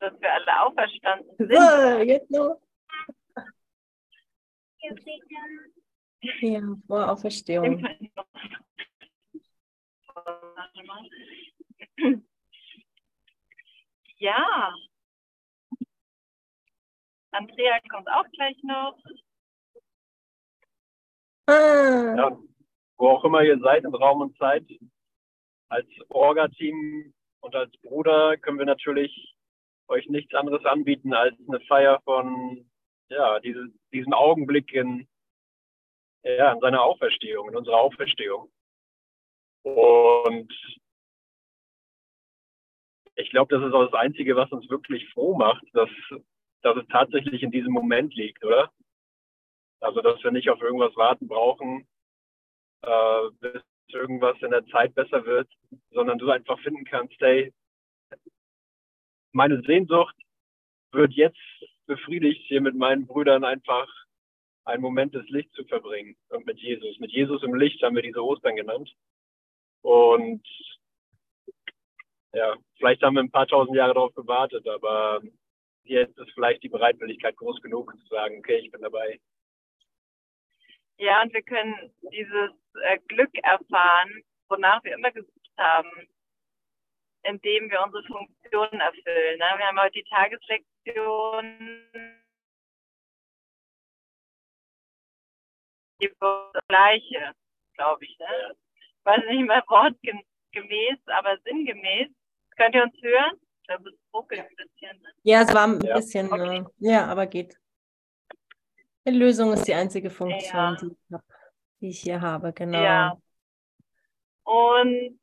dass wir alle auferstanden sind. So, jetzt los. Ja, vor Auferstehung. Ja. Andrea kommt auch gleich noch. Ah. Ja, wo auch immer ihr seid, in Raum und Zeit, als Orga-Team und als Bruder können wir natürlich euch nichts anderes anbieten als eine Feier von, ja, diese, diesen Augenblick in, ja, in seiner Auferstehung, in unserer Auferstehung. Und ich glaube, das ist auch das Einzige, was uns wirklich froh macht, dass, dass es tatsächlich in diesem Moment liegt, oder? Also, dass wir nicht auf irgendwas warten brauchen, äh, bis irgendwas in der Zeit besser wird, sondern du einfach finden kannst, hey, meine Sehnsucht wird jetzt befriedigt, hier mit meinen Brüdern einfach einen Moment des Lichts zu verbringen und mit Jesus. Mit Jesus im Licht haben wir diese Ostern genannt. Und ja, vielleicht haben wir ein paar tausend Jahre darauf gewartet, aber jetzt ist vielleicht die Bereitwilligkeit groß genug zu sagen, okay, ich bin dabei. Ja, und wir können dieses äh, Glück erfahren, wonach wir immer gesucht haben, indem wir unsere Funktionen erfüllen. Ne? Wir haben heute die Tageslektion, die gleiche, glaube ich. Ne? Ich weiß nicht mehr wortgemäß, aber sinngemäß. Könnt ihr uns hören? Ich glaube, es ruckelt ein bisschen. Ne? Ja, es war ein ja. bisschen, okay. äh, ja, aber geht. Die Lösung ist die einzige Funktion, ja. die, ich hab, die, ich hier habe, genau. Ja. Und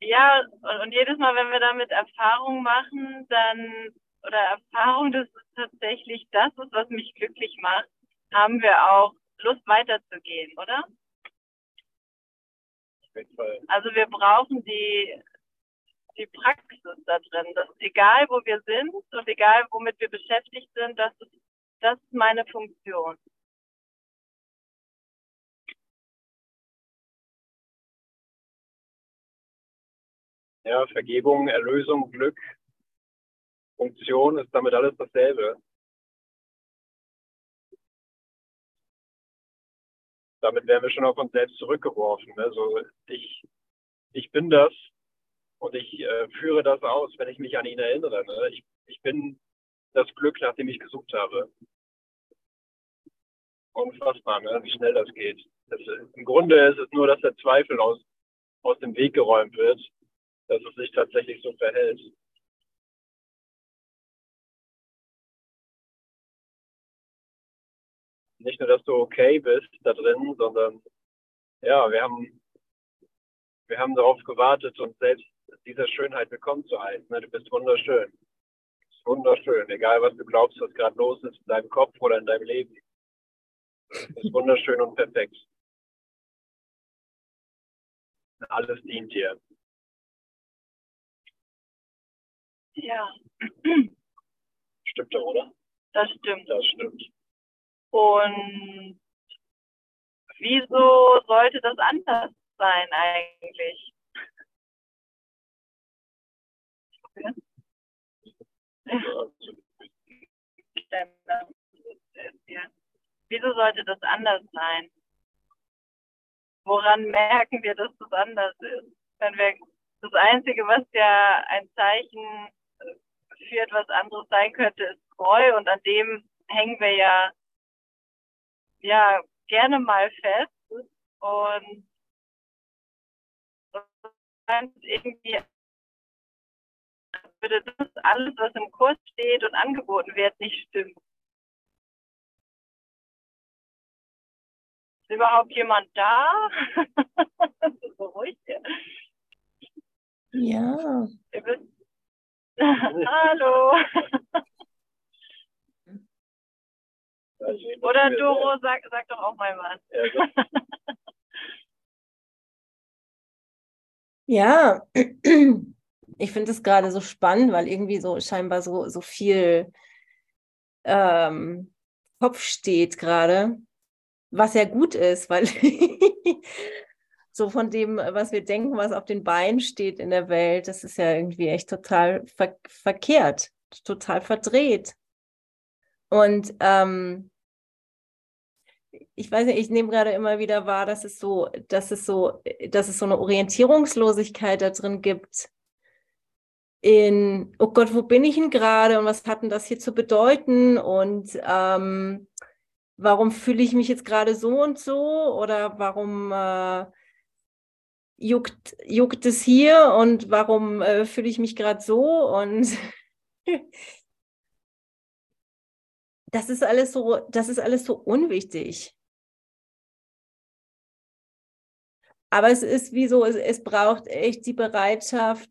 ja, und, und, jedes Mal, wenn wir damit Erfahrung machen, dann, oder Erfahrung, dass es tatsächlich das ist, was mich glücklich macht, haben wir auch Lust weiterzugehen, oder? Also wir brauchen die, die Praxis da drin, dass egal wo wir sind und egal womit wir beschäftigt sind, das ist, das ist meine Funktion. Ja, Vergebung, Erlösung, Glück, Funktion ist damit alles dasselbe. Damit werden wir schon auf uns selbst zurückgeworfen. Also ich, ich bin das und ich äh, führe das aus, wenn ich mich an ihn erinnere. Ne? Ich, ich bin das Glück, nach dem ich gesucht habe. Unfassbar, ne? wie schnell das geht. Das, Im Grunde ist es nur, dass der Zweifel aus, aus dem Weg geräumt wird dass es sich tatsächlich so verhält. Nicht nur, dass du okay bist da drin, sondern ja, wir haben, wir haben darauf gewartet, uns selbst dieser Schönheit willkommen zu heißen. Du bist wunderschön. Wunderschön, egal was du glaubst, was gerade los ist in deinem Kopf oder in deinem Leben. Du bist wunderschön und perfekt. Alles dient dir. Ja. Stimmt doch, oder? Das stimmt. Das stimmt. Und wieso sollte das anders sein eigentlich? Wieso sollte das anders sein? Woran merken wir, dass das anders ist? Wenn wir das Einzige, was ja ein Zeichen für etwas anderes sein könnte, ist treu und an dem hängen wir ja, ja gerne mal fest und irgendwie würde das alles, was im Kurs steht und angeboten wird, nicht stimmen. Ist überhaupt jemand da? das ist so ruhig hier. Ja. Hallo. Oder Doro, sag, sag doch auch mal was. Ja, ich finde es gerade so spannend, weil irgendwie so scheinbar so, so viel ähm, Kopf steht gerade, was ja gut ist, weil so von dem, was wir denken, was auf den Beinen steht in der Welt, das ist ja irgendwie echt total ver verkehrt, total verdreht. Und ähm, ich weiß nicht, ich nehme gerade immer wieder wahr, dass es so, dass es so, dass es so eine Orientierungslosigkeit da drin gibt. In, oh Gott, wo bin ich denn gerade und was hat denn das hier zu bedeuten und ähm, warum fühle ich mich jetzt gerade so und so oder warum äh, juckt, juckt es hier und warum äh, fühle ich mich gerade so und das ist alles so, das ist alles so unwichtig. Aber es ist wie so, es, es braucht echt die Bereitschaft,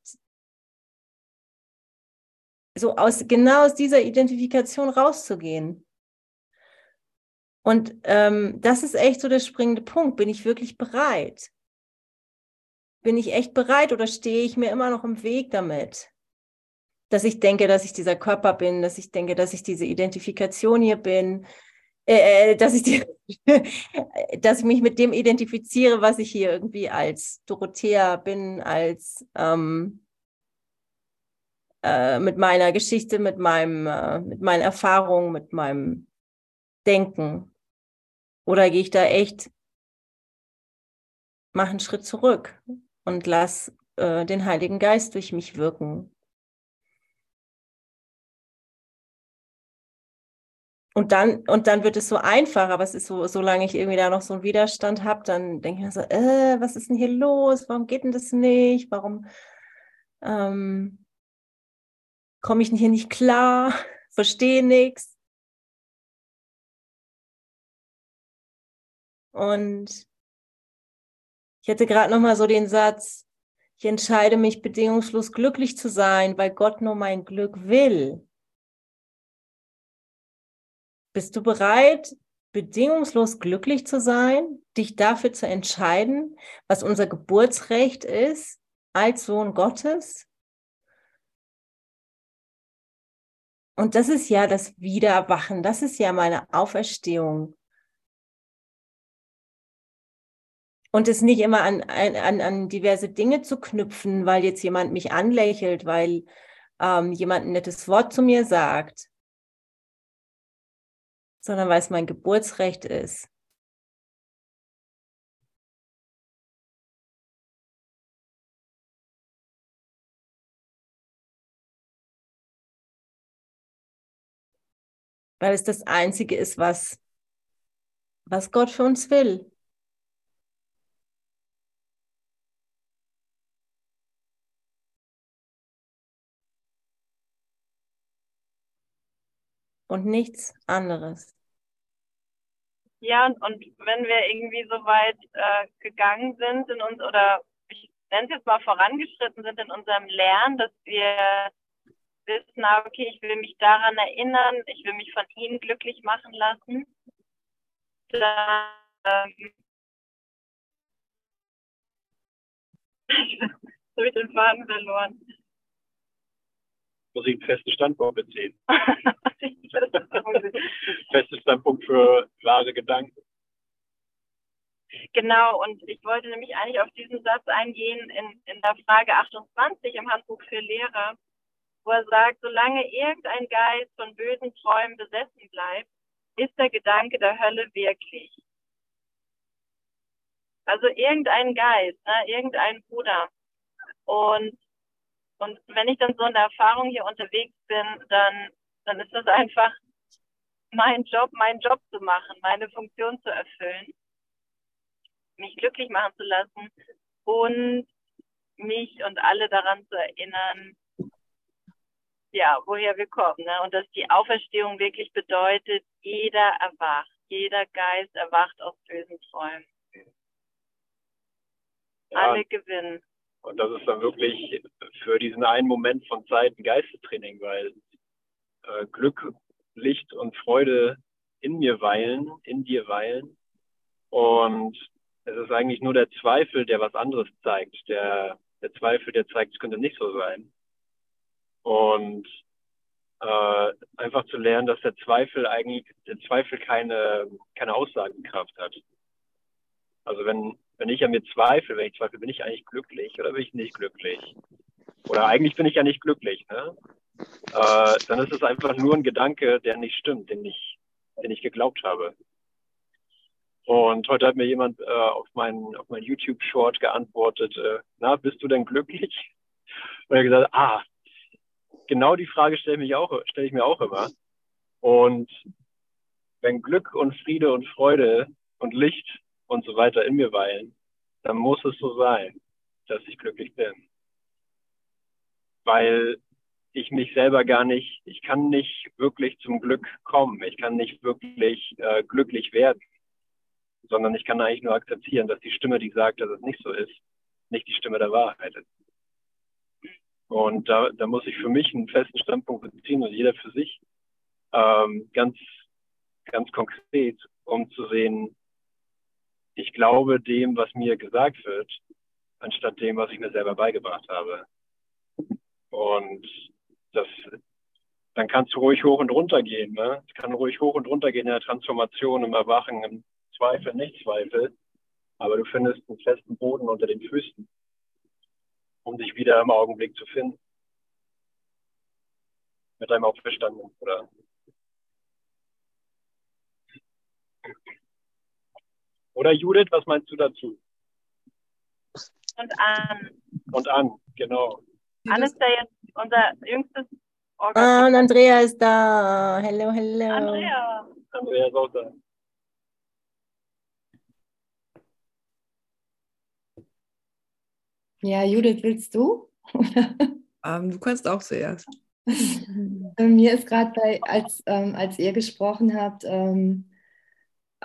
so aus genau aus dieser Identifikation rauszugehen. Und ähm, das ist echt so der springende Punkt. Bin ich wirklich bereit? Bin ich echt bereit oder stehe ich mir immer noch im Weg damit? Dass ich denke, dass ich dieser Körper bin, dass ich denke, dass ich diese Identifikation hier bin, äh, äh dass, ich die, dass ich mich mit dem identifiziere, was ich hier irgendwie als Dorothea bin, als ähm, äh, mit meiner Geschichte, mit meinem, äh, mit meinen Erfahrungen, mit meinem Denken. Oder gehe ich da echt, mache einen Schritt zurück und lass äh, den Heiligen Geist durch mich wirken? Und dann, und dann wird es so einfach, aber es ist so, solange ich irgendwie da noch so einen Widerstand habe, dann denke ich mir so, äh, was ist denn hier los? Warum geht denn das nicht? Warum ähm, komme ich hier nicht klar? Verstehe nichts. Und ich hätte gerade noch mal so den Satz, ich entscheide mich bedingungslos glücklich zu sein, weil Gott nur mein Glück will. Bist du bereit, bedingungslos glücklich zu sein, dich dafür zu entscheiden, was unser Geburtsrecht ist als Sohn Gottes? Und das ist ja das Wiedererwachen, das ist ja meine Auferstehung. Und es nicht immer an, an, an diverse Dinge zu knüpfen, weil jetzt jemand mich anlächelt, weil ähm, jemand ein nettes Wort zu mir sagt, sondern weil es mein Geburtsrecht ist. Weil es das Einzige ist, was, was Gott für uns will. Und nichts anderes. Ja, und, wenn wir irgendwie so weit äh, gegangen sind in uns oder ich nenne es jetzt mal vorangeschritten sind in unserem Lernen, dass wir wissen, ah, okay, ich will mich daran erinnern, ich will mich von ihnen glücklich machen lassen, dann ähm, habe ich den Faden verloren muss ich einen festen Standpunkt beziehen. Fester Standpunkt für klare Gedanken. Genau, und ich wollte nämlich eigentlich auf diesen Satz eingehen in, in der Frage 28 im Handbuch für Lehrer, wo er sagt, solange irgendein Geist von bösen Träumen besessen bleibt, ist der Gedanke der Hölle wirklich. Also irgendein Geist, ne, irgendein Bruder. Und und wenn ich dann so in der Erfahrung hier unterwegs bin, dann, dann ist das einfach mein Job, meinen Job zu machen, meine Funktion zu erfüllen, mich glücklich machen zu lassen und mich und alle daran zu erinnern, ja, woher wir kommen. Ne? Und dass die Auferstehung wirklich bedeutet, jeder erwacht, jeder Geist erwacht aus bösen Träumen. Ja. Alle gewinnen. Und das ist dann wirklich für diesen einen Moment von Zeit ein Geistestraining, weil äh, Glück, Licht und Freude in mir weilen, in dir weilen. Und es ist eigentlich nur der Zweifel, der was anderes zeigt. Der, der Zweifel, der zeigt, es könnte nicht so sein. Und äh, einfach zu lernen, dass der Zweifel eigentlich, der Zweifel keine, keine Aussagenkraft hat. Also wenn, wenn ich an mir zweifle, wenn ich zweifle, bin ich eigentlich glücklich oder bin ich nicht glücklich? Oder eigentlich bin ich ja nicht glücklich, ne? Äh, dann ist es einfach nur ein Gedanke, der nicht stimmt, den ich, den ich geglaubt habe. Und heute hat mir jemand äh, auf meinen auf mein YouTube-Short geantwortet, äh, na, bist du denn glücklich? Und er hat gesagt, ah, genau die Frage stelle ich, stell ich mir auch immer. Und wenn Glück und Friede und Freude und Licht und so weiter in mir weilen, dann muss es so sein, dass ich glücklich bin. Weil ich mich selber gar nicht, ich kann nicht wirklich zum Glück kommen, ich kann nicht wirklich äh, glücklich werden, sondern ich kann eigentlich nur akzeptieren, dass die Stimme, die sagt, dass es nicht so ist, nicht die Stimme der Wahrheit ist. Und da, da muss ich für mich einen festen Standpunkt beziehen und jeder für sich ähm, ganz, ganz konkret, um zu sehen, ich glaube dem, was mir gesagt wird, anstatt dem, was ich mir selber beigebracht habe. Und das, dann kannst du ruhig hoch und runter gehen. Ne? Es kann ruhig hoch und runter gehen in der Transformation, im Erwachen, im Zweifel, nicht Zweifel. Aber du findest einen festen Boden unter den Füßen, um dich wieder im Augenblick zu finden. Mit deinem Auferstanden, oder? Oder Judith, was meinst du dazu? Und an. Und an, genau. An ist ja jetzt unser jüngstes Organ. Ah, und Andrea ist da. Hello, hello. Andrea. Andrea ist auch da. Ja, Judith, willst du? ähm, du kannst auch zuerst. Mir ist gerade, als, ähm, als ihr gesprochen habt, ähm,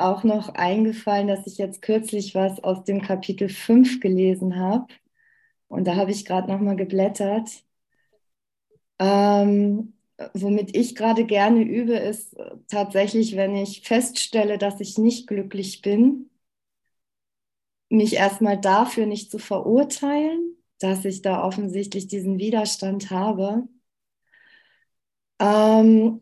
auch noch eingefallen, dass ich jetzt kürzlich was aus dem Kapitel 5 gelesen habe. Und da habe ich gerade nochmal geblättert. Ähm, womit ich gerade gerne übe, ist tatsächlich, wenn ich feststelle, dass ich nicht glücklich bin, mich erstmal dafür nicht zu verurteilen, dass ich da offensichtlich diesen Widerstand habe. Ähm,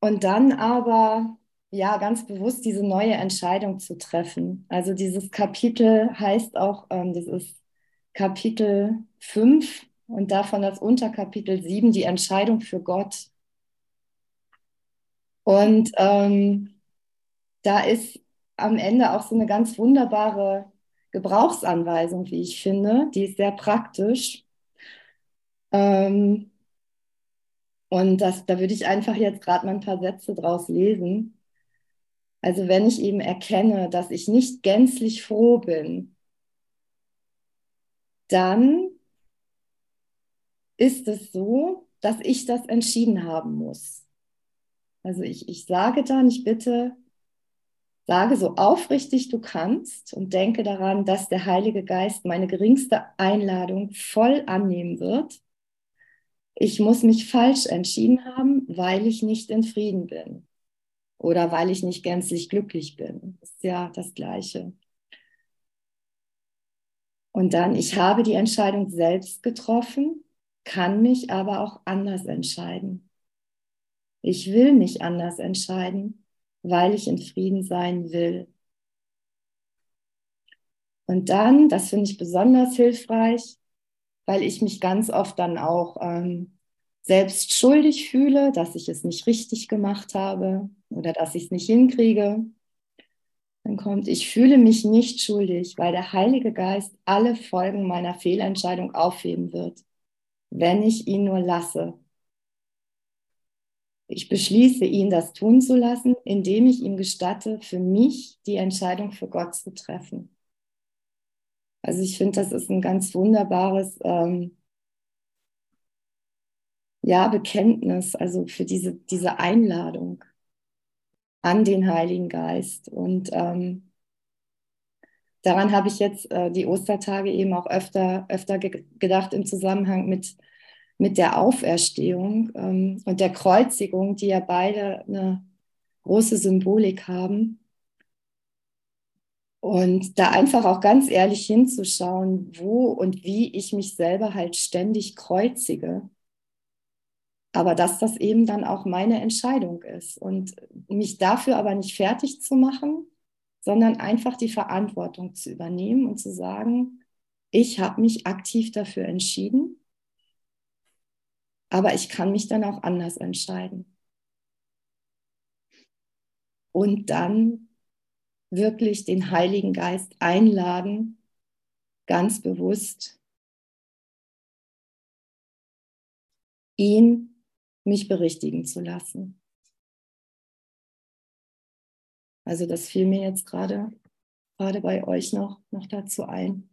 und dann aber ja ganz bewusst diese neue Entscheidung zu treffen. Also dieses Kapitel heißt auch, ähm, das ist Kapitel 5 und davon das Unterkapitel 7, die Entscheidung für Gott. Und ähm, da ist am Ende auch so eine ganz wunderbare Gebrauchsanweisung, wie ich finde. Die ist sehr praktisch. Ähm, und das, da würde ich einfach jetzt gerade mal ein paar Sätze draus lesen. Also wenn ich eben erkenne, dass ich nicht gänzlich froh bin, dann ist es so, dass ich das entschieden haben muss. Also ich, ich sage dann, ich bitte, Sage so aufrichtig du kannst und denke daran, dass der Heilige Geist meine geringste Einladung voll annehmen wird. Ich muss mich falsch entschieden haben, weil ich nicht in Frieden bin oder weil ich nicht gänzlich glücklich bin. Das ist ja das Gleiche. Und dann, ich habe die Entscheidung selbst getroffen, kann mich aber auch anders entscheiden. Ich will mich anders entscheiden weil ich in Frieden sein will. Und dann, das finde ich besonders hilfreich, weil ich mich ganz oft dann auch ähm, selbst schuldig fühle, dass ich es nicht richtig gemacht habe oder dass ich es nicht hinkriege. Dann kommt, ich fühle mich nicht schuldig, weil der Heilige Geist alle Folgen meiner Fehlentscheidung aufheben wird, wenn ich ihn nur lasse. Ich beschließe, ihn das tun zu lassen, indem ich ihm gestatte, für mich die Entscheidung für Gott zu treffen. Also ich finde, das ist ein ganz wunderbares ähm, ja, Bekenntnis, also für diese, diese Einladung an den Heiligen Geist. Und ähm, daran habe ich jetzt äh, die Ostertage eben auch öfter, öfter ge gedacht im Zusammenhang mit mit der Auferstehung ähm, und der Kreuzigung, die ja beide eine große Symbolik haben. Und da einfach auch ganz ehrlich hinzuschauen, wo und wie ich mich selber halt ständig kreuzige. Aber dass das eben dann auch meine Entscheidung ist. Und mich dafür aber nicht fertig zu machen, sondern einfach die Verantwortung zu übernehmen und zu sagen, ich habe mich aktiv dafür entschieden, aber ich kann mich dann auch anders entscheiden. Und dann wirklich den Heiligen Geist einladen, ganz bewusst ihn mich berichtigen zu lassen. Also das fiel mir jetzt gerade gerade bei euch noch, noch dazu ein.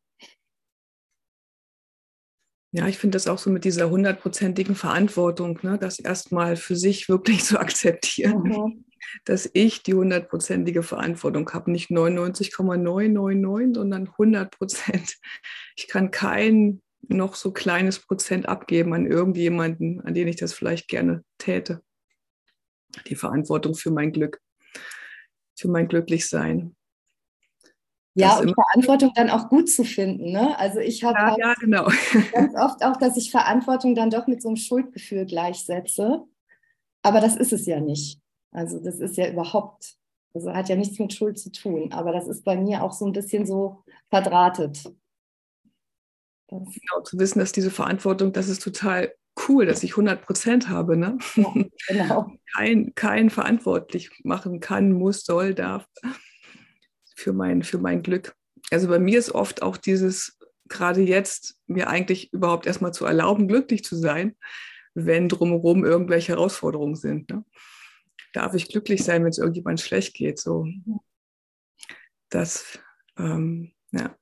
Ja, ich finde das auch so mit dieser hundertprozentigen Verantwortung, ne, das erstmal für sich wirklich zu akzeptieren, mhm. dass ich die hundertprozentige Verantwortung habe, nicht 99,999, sondern 100 Prozent. Ich kann kein noch so kleines Prozent abgeben an irgendjemanden, an den ich das vielleicht gerne täte. Die Verantwortung für mein Glück, für mein Glücklichsein. Ja, und Verantwortung dann auch gut zu finden. Ne? Also ich habe ja, halt ja, genau. ganz oft auch, dass ich Verantwortung dann doch mit so einem Schuldgefühl gleichsetze. Aber das ist es ja nicht. Also das ist ja überhaupt, also hat ja nichts mit Schuld zu tun. Aber das ist bei mir auch so ein bisschen so verdrahtet. Genau, zu wissen, dass diese Verantwortung, das ist total cool, dass ich 100 Prozent habe. Ne? Ja, genau. kein, kein verantwortlich machen kann, muss, soll, darf für mein, für mein Glück. Also bei mir ist oft auch dieses, gerade jetzt, mir eigentlich überhaupt erstmal zu erlauben, glücklich zu sein, wenn drumherum irgendwelche Herausforderungen sind. Ne? Darf ich glücklich sein, wenn es irgendjemand schlecht geht? So, das, ähm, ja.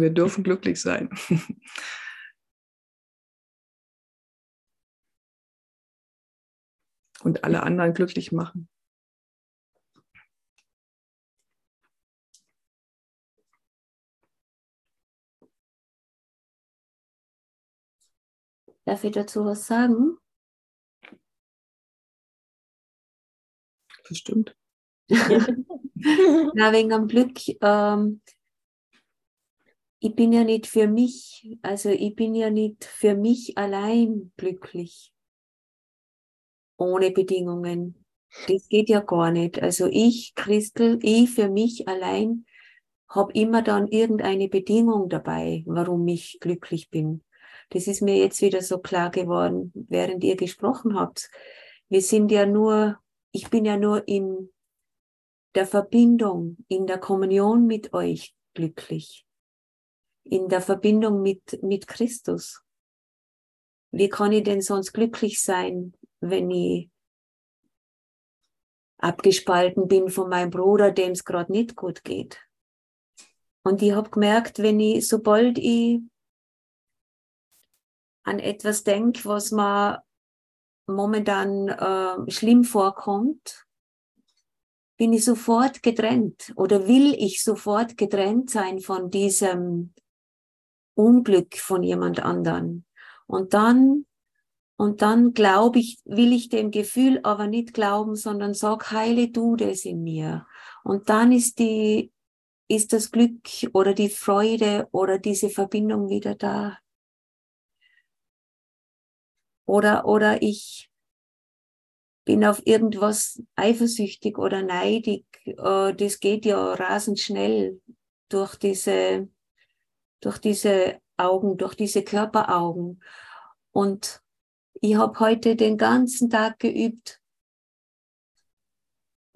Wir dürfen glücklich sein. Und alle anderen glücklich machen. Darf ich dazu was sagen? Bestimmt. Na, wegen am Glück. Ähm, ich bin ja nicht für mich, also ich bin ja nicht für mich allein glücklich. Ohne Bedingungen. Das geht ja gar nicht. Also ich, Christel, ich für mich allein habe immer dann irgendeine Bedingung dabei, warum ich glücklich bin. Das ist mir jetzt wieder so klar geworden, während ihr gesprochen habt. Wir sind ja nur, ich bin ja nur in der Verbindung, in der Kommunion mit euch glücklich. In der Verbindung mit, mit Christus. Wie kann ich denn sonst glücklich sein, wenn ich abgespalten bin von meinem Bruder, dem es gerade nicht gut geht? Und ich habe gemerkt, wenn ich, sobald ich an etwas denke, was mir momentan äh, schlimm vorkommt, bin ich sofort getrennt oder will ich sofort getrennt sein von diesem Unglück von jemand anderen. Und dann, und dann glaube ich, will ich dem Gefühl aber nicht glauben, sondern sag, heile du das in mir. Und dann ist die, ist das Glück oder die Freude oder diese Verbindung wieder da. Oder, oder ich bin auf irgendwas eifersüchtig oder neidig. Äh, das geht ja rasend schnell durch diese, durch diese Augen, durch diese Körperaugen. Und ich habe heute den ganzen Tag geübt,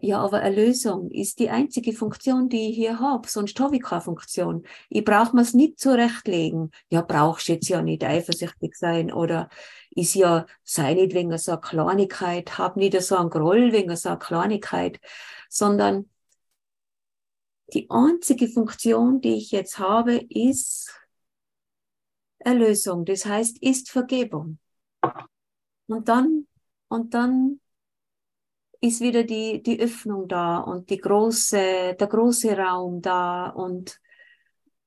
ja, aber Erlösung ist die einzige Funktion, die ich hier habe, sonst habe ich keine Funktion. Ich brauche mir es nicht zurechtlegen. Ja, brauchst jetzt ja nicht eifersüchtig sein oder ist ja, sei nicht wegen so einer Kleinigkeit, hab nicht so einen Groll wegen so einer Kleinigkeit, sondern die einzige Funktion, die ich jetzt habe, ist Erlösung. Das heißt, ist Vergebung. Und dann, und dann ist wieder die, die Öffnung da und die große, der große Raum da und,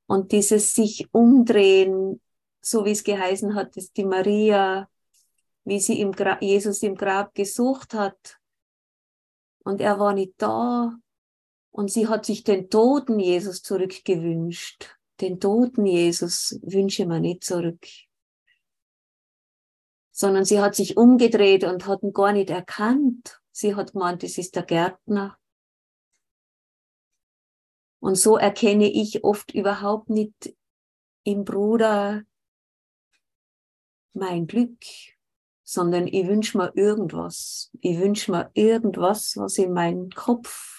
und dieses sich umdrehen, so wie es geheißen hat, dass die Maria, wie sie im Gra Jesus im Grab gesucht hat und er war nicht da und sie hat sich den toten Jesus zurückgewünscht. Den toten Jesus wünsche man nicht zurück sondern sie hat sich umgedreht und hat ihn gar nicht erkannt Sie hat gemeint, das ist der Gärtner. Und so erkenne ich oft überhaupt nicht im Bruder mein Glück, sondern ich wünsche mir irgendwas. Ich wünsche mir irgendwas, was in meinem Kopf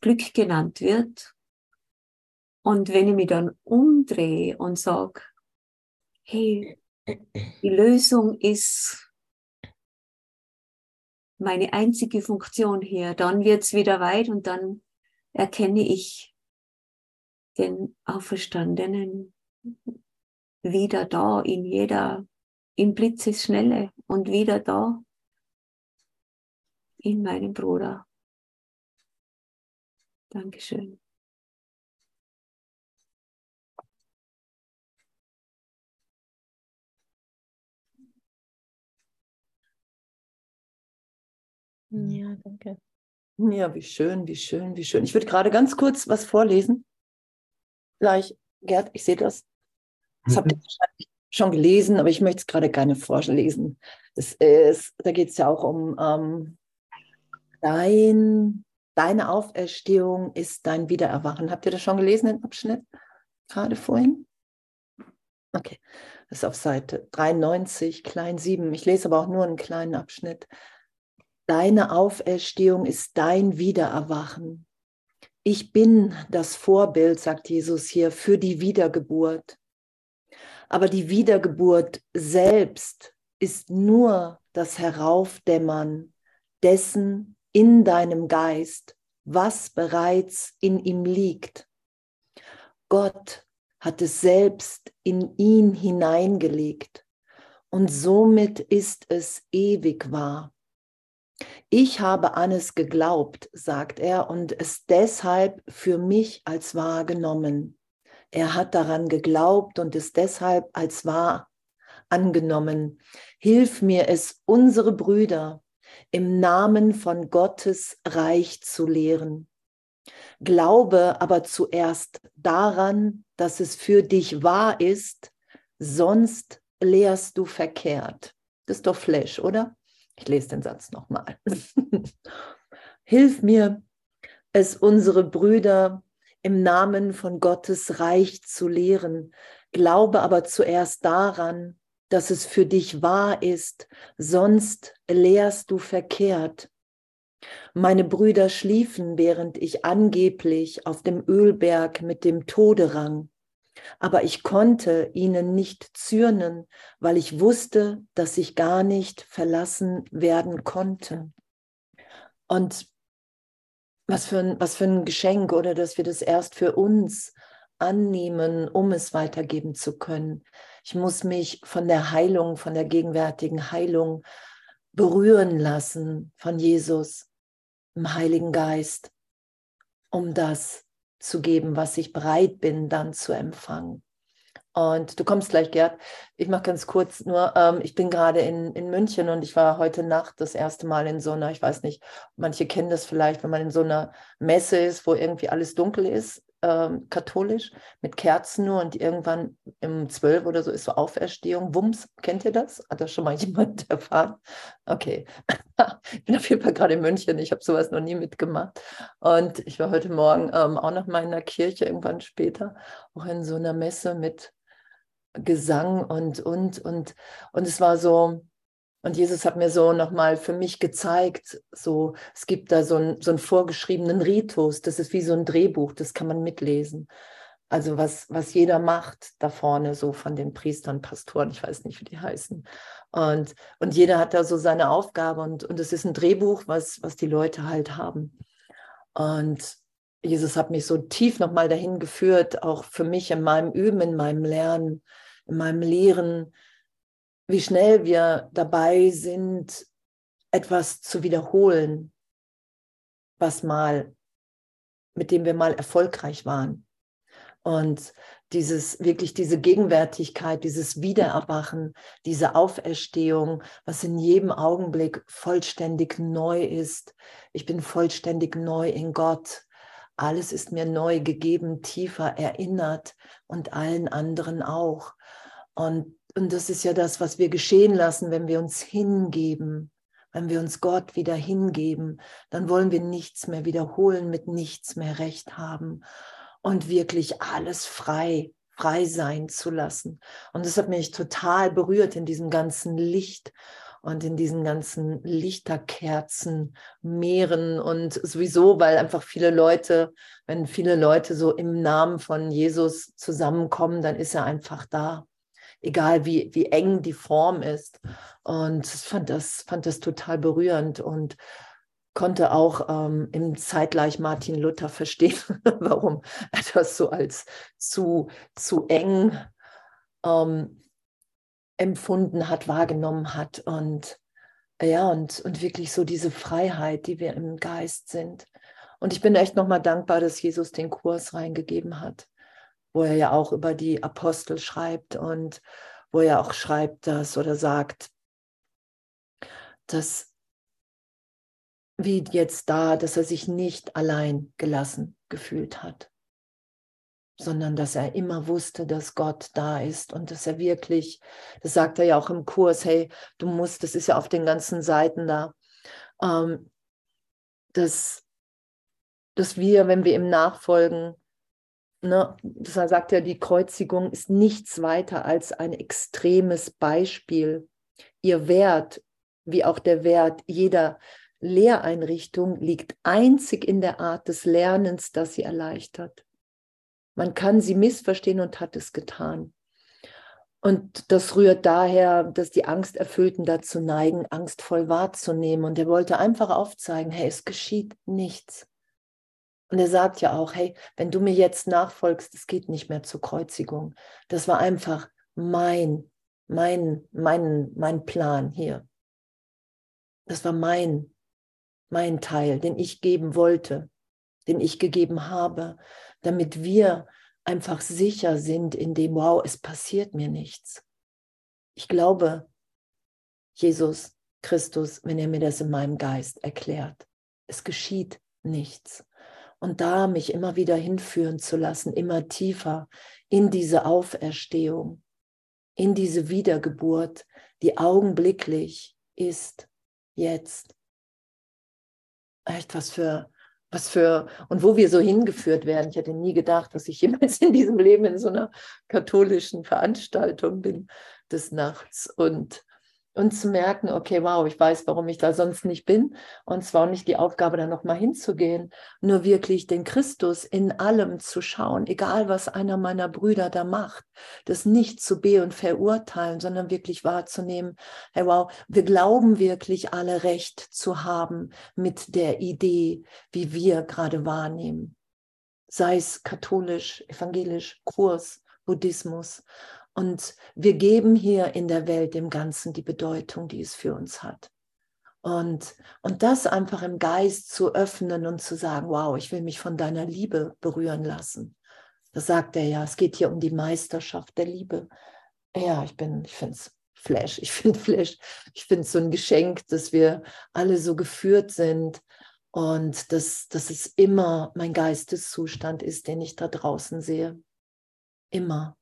Glück genannt wird. Und wenn ich mich dann umdrehe und sage, hey, die Lösung ist meine einzige Funktion hier, dann wird's wieder weit und dann erkenne ich den Auferstandenen wieder da in jeder, in Blitzesschnelle und wieder da in meinem Bruder. Dankeschön. Ja, danke. Ja, wie schön, wie schön, wie schön. Ich würde gerade ganz kurz was vorlesen. Gleich, Gerd, ich sehe das. Das habt ihr mhm. wahrscheinlich schon gelesen, aber ich möchte es gerade gerne vorlesen. Das ist, da geht es ja auch um ähm, dein, deine Auferstehung ist dein Wiedererwachen. Habt ihr das schon gelesen, den Abschnitt? Gerade vorhin? Okay, das ist auf Seite 93, klein 7. Ich lese aber auch nur einen kleinen Abschnitt. Deine Auferstehung ist dein Wiedererwachen. Ich bin das Vorbild, sagt Jesus hier, für die Wiedergeburt. Aber die Wiedergeburt selbst ist nur das Heraufdämmern dessen in deinem Geist, was bereits in ihm liegt. Gott hat es selbst in ihn hineingelegt und somit ist es ewig wahr. Ich habe an es geglaubt, sagt er, und es deshalb für mich als wahr genommen. Er hat daran geglaubt und es deshalb als wahr angenommen. Hilf mir es, unsere Brüder im Namen von Gottes Reich zu lehren. Glaube aber zuerst daran, dass es für dich wahr ist, sonst lehrst du verkehrt. Das ist doch Flash, oder? Ich lese den Satz nochmal. Hilf mir, es unsere Brüder im Namen von Gottes Reich zu lehren. Glaube aber zuerst daran, dass es für dich wahr ist, sonst lehrst du verkehrt. Meine Brüder schliefen, während ich angeblich auf dem Ölberg mit dem Tode rang aber ich konnte ihnen nicht zürnen, weil ich wusste, dass ich gar nicht verlassen werden konnte. Und was für ein, was für ein Geschenk oder dass wir das erst für uns annehmen, um es weitergeben zu können. Ich muss mich von der Heilung, von der gegenwärtigen Heilung berühren lassen von Jesus im Heiligen Geist, um das zu geben, was ich bereit bin, dann zu empfangen. Und du kommst gleich, Gerd. Ich mache ganz kurz nur, ähm, ich bin gerade in, in München und ich war heute Nacht das erste Mal in so einer, ich weiß nicht, manche kennen das vielleicht, wenn man in so einer Messe ist, wo irgendwie alles dunkel ist ähm, katholisch mit Kerzen nur und irgendwann um zwölf oder so ist so Auferstehung. Wumms, kennt ihr das? Hat das schon mal jemand erfahren? Okay. ich bin auf jeden Fall gerade in München. Ich habe sowas noch nie mitgemacht. Und ich war heute Morgen ähm, auch noch mal in der Kirche, irgendwann später, auch in so einer Messe mit Gesang und, und, und, und es war so, und Jesus hat mir so nochmal für mich gezeigt, so, es gibt da so, ein, so einen vorgeschriebenen Ritus, das ist wie so ein Drehbuch, das kann man mitlesen. Also was, was jeder macht da vorne, so von den Priestern, Pastoren, ich weiß nicht, wie die heißen. Und, und jeder hat da so seine Aufgabe und, und es ist ein Drehbuch, was, was die Leute halt haben. Und Jesus hat mich so tief nochmal dahin geführt, auch für mich in meinem Üben, in meinem Lernen, in meinem Lehren, wie schnell wir dabei sind, etwas zu wiederholen, was mal, mit dem wir mal erfolgreich waren. Und dieses, wirklich diese Gegenwärtigkeit, dieses Wiedererwachen, diese Auferstehung, was in jedem Augenblick vollständig neu ist. Ich bin vollständig neu in Gott. Alles ist mir neu gegeben, tiefer erinnert und allen anderen auch. Und und das ist ja das, was wir geschehen lassen, wenn wir uns hingeben, wenn wir uns Gott wieder hingeben, dann wollen wir nichts mehr wiederholen, mit nichts mehr recht haben und wirklich alles frei, frei sein zu lassen. Und das hat mich total berührt in diesem ganzen Licht und in diesen ganzen Lichterkerzen, Meeren und sowieso, weil einfach viele Leute, wenn viele Leute so im Namen von Jesus zusammenkommen, dann ist er einfach da egal wie, wie eng die Form ist. Und ich fand das, fand das total berührend und konnte auch ähm, im Zeitgleich Martin Luther verstehen, warum er das so als zu, zu eng ähm, empfunden hat, wahrgenommen hat. Und ja, und, und wirklich so diese Freiheit, die wir im Geist sind. Und ich bin echt nochmal dankbar, dass Jesus den Kurs reingegeben hat wo er ja auch über die Apostel schreibt und wo er auch schreibt, dass oder sagt, dass wie jetzt da, dass er sich nicht allein gelassen gefühlt hat, sondern dass er immer wusste, dass Gott da ist und dass er wirklich, das sagt er ja auch im Kurs, hey, du musst, das ist ja auf den ganzen Seiten da, ähm, dass, dass wir, wenn wir ihm nachfolgen, ne, das sagt ja, die Kreuzigung ist nichts weiter als ein extremes Beispiel. Ihr Wert, wie auch der Wert jeder Lehreinrichtung, liegt einzig in der Art des Lernens, das sie erleichtert. Man kann sie missverstehen und hat es getan. Und das rührt daher, dass die Angsterfüllten dazu neigen, angstvoll wahrzunehmen. Und er wollte einfach aufzeigen, hey, es geschieht nichts. Und er sagt ja auch, hey, wenn du mir jetzt nachfolgst, es geht nicht mehr zur Kreuzigung. Das war einfach mein, mein, mein, mein Plan hier. Das war mein, mein Teil, den ich geben wollte, den ich gegeben habe, damit wir einfach sicher sind in dem, wow, es passiert mir nichts. Ich glaube, Jesus Christus, wenn er mir das in meinem Geist erklärt, es geschieht nichts und da mich immer wieder hinführen zu lassen, immer tiefer in diese Auferstehung, in diese Wiedergeburt, die augenblicklich ist, jetzt. Echt was für, was für, und wo wir so hingeführt werden. Ich hätte nie gedacht, dass ich jemals in diesem Leben in so einer katholischen Veranstaltung bin des Nachts und und zu merken, okay, wow, ich weiß, warum ich da sonst nicht bin. Und zwar nicht die Aufgabe, da nochmal hinzugehen, nur wirklich den Christus in allem zu schauen, egal was einer meiner Brüder da macht, das nicht zu be- und verurteilen, sondern wirklich wahrzunehmen, hey, wow, wir glauben wirklich alle Recht zu haben mit der Idee, wie wir gerade wahrnehmen. Sei es katholisch, evangelisch, Kurs, Buddhismus. Und wir geben hier in der Welt dem Ganzen die Bedeutung, die es für uns hat. Und, und das einfach im Geist zu öffnen und zu sagen, wow, ich will mich von deiner Liebe berühren lassen. Das sagt er ja, es geht hier um die Meisterschaft der Liebe. Ja, ich bin, ich finde es Flash, ich finde Flash, ich finde es so ein Geschenk, dass wir alle so geführt sind und dass, dass es immer mein Geisteszustand ist, den ich da draußen sehe. Immer.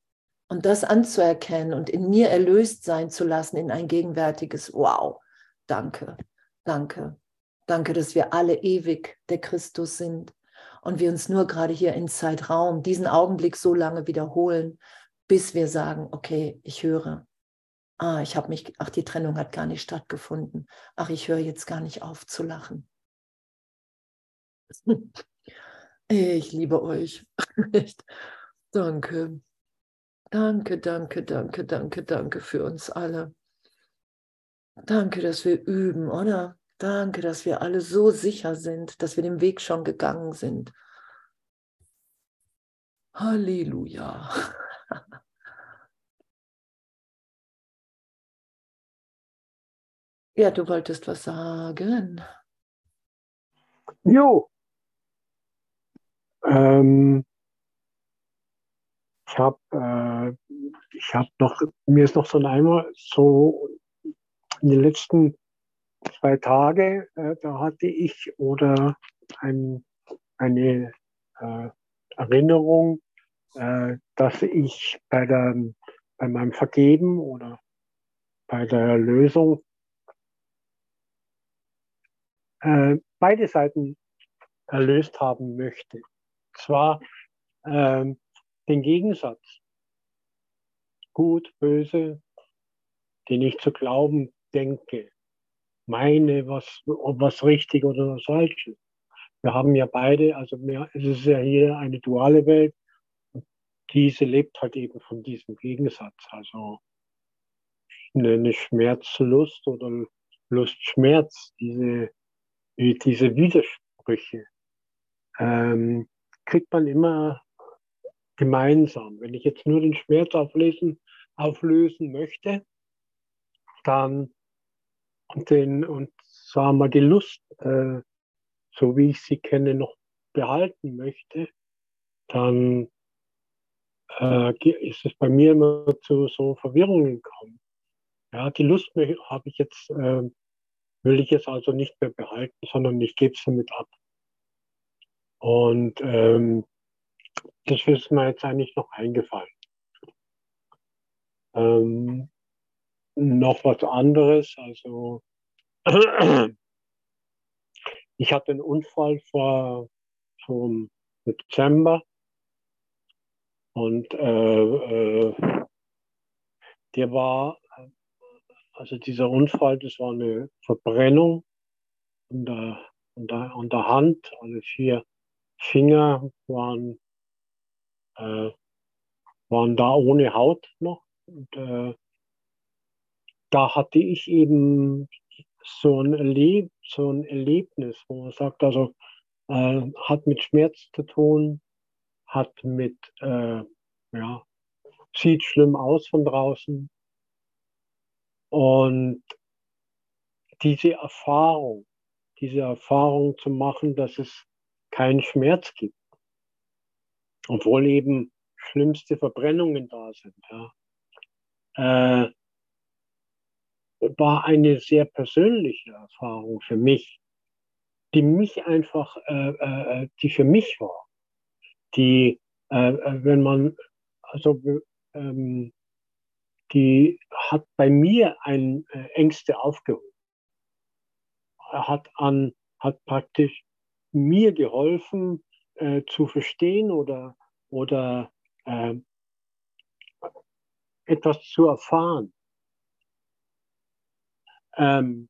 Und das anzuerkennen und in mir erlöst sein zu lassen in ein gegenwärtiges Wow. Danke, danke, danke, dass wir alle ewig der Christus sind und wir uns nur gerade hier in Zeitraum diesen Augenblick so lange wiederholen, bis wir sagen, okay, ich höre. Ah, ich habe mich, ach, die Trennung hat gar nicht stattgefunden. Ach, ich höre jetzt gar nicht auf zu lachen. Ich liebe euch. Danke. Danke, danke, danke, danke, danke für uns alle. Danke, dass wir üben, oder? Danke, dass wir alle so sicher sind, dass wir den Weg schon gegangen sind. Halleluja. Ja, du wolltest was sagen. Jo. Ähm, ich habe äh, ich habe noch, mir ist noch so ein Eimer, so in den letzten zwei Tage, äh, da hatte ich oder ein, eine äh, Erinnerung, äh, dass ich bei, der, bei meinem Vergeben oder bei der Lösung äh, beide Seiten erlöst haben möchte. Zwar ähm, den Gegensatz, gut, böse, den ich zu glauben denke, meine, was, ob was richtig oder was falsch ist. Wir haben ja beide, also mehr, es ist ja hier eine duale Welt. Und diese lebt halt eben von diesem Gegensatz. Also eine Schmerzlust oder Lust-Schmerz, diese, diese Widersprüche, ähm, kriegt man immer gemeinsam. Wenn ich jetzt nur den Schmerz auflösen, auflösen möchte, dann und, den, und sagen wir, die Lust, äh, so wie ich sie kenne, noch behalten möchte, dann äh, ist es bei mir immer zu so Verwirrungen gekommen. Ja, die Lust habe ich jetzt, äh, will ich jetzt also nicht mehr behalten, sondern ich gebe sie mit ab. Und ähm, das ist mir jetzt eigentlich noch eingefallen. Ähm, noch was anderes, also ich hatte einen Unfall vor vom Dezember und äh, äh, der war, also dieser Unfall, das war eine Verbrennung an der, an der, an der Hand, alle vier Finger waren, äh, waren da ohne Haut noch. Und, äh, da hatte ich eben so ein, Erleb so ein Erlebnis, wo man sagt, also äh, hat mit Schmerz zu tun, hat mit, äh, ja, sieht schlimm aus von draußen. Und diese Erfahrung, diese Erfahrung zu machen, dass es keinen Schmerz gibt, obwohl eben schlimmste Verbrennungen da sind, ja, äh, war eine sehr persönliche Erfahrung für mich, die mich einfach, äh, äh, die für mich war, die, äh, äh wenn man, also, ähm, die hat bei mir ein äh, Ängste aufgehoben. Hat an, hat praktisch mir geholfen äh, zu verstehen oder, oder äh, etwas zu erfahren ähm,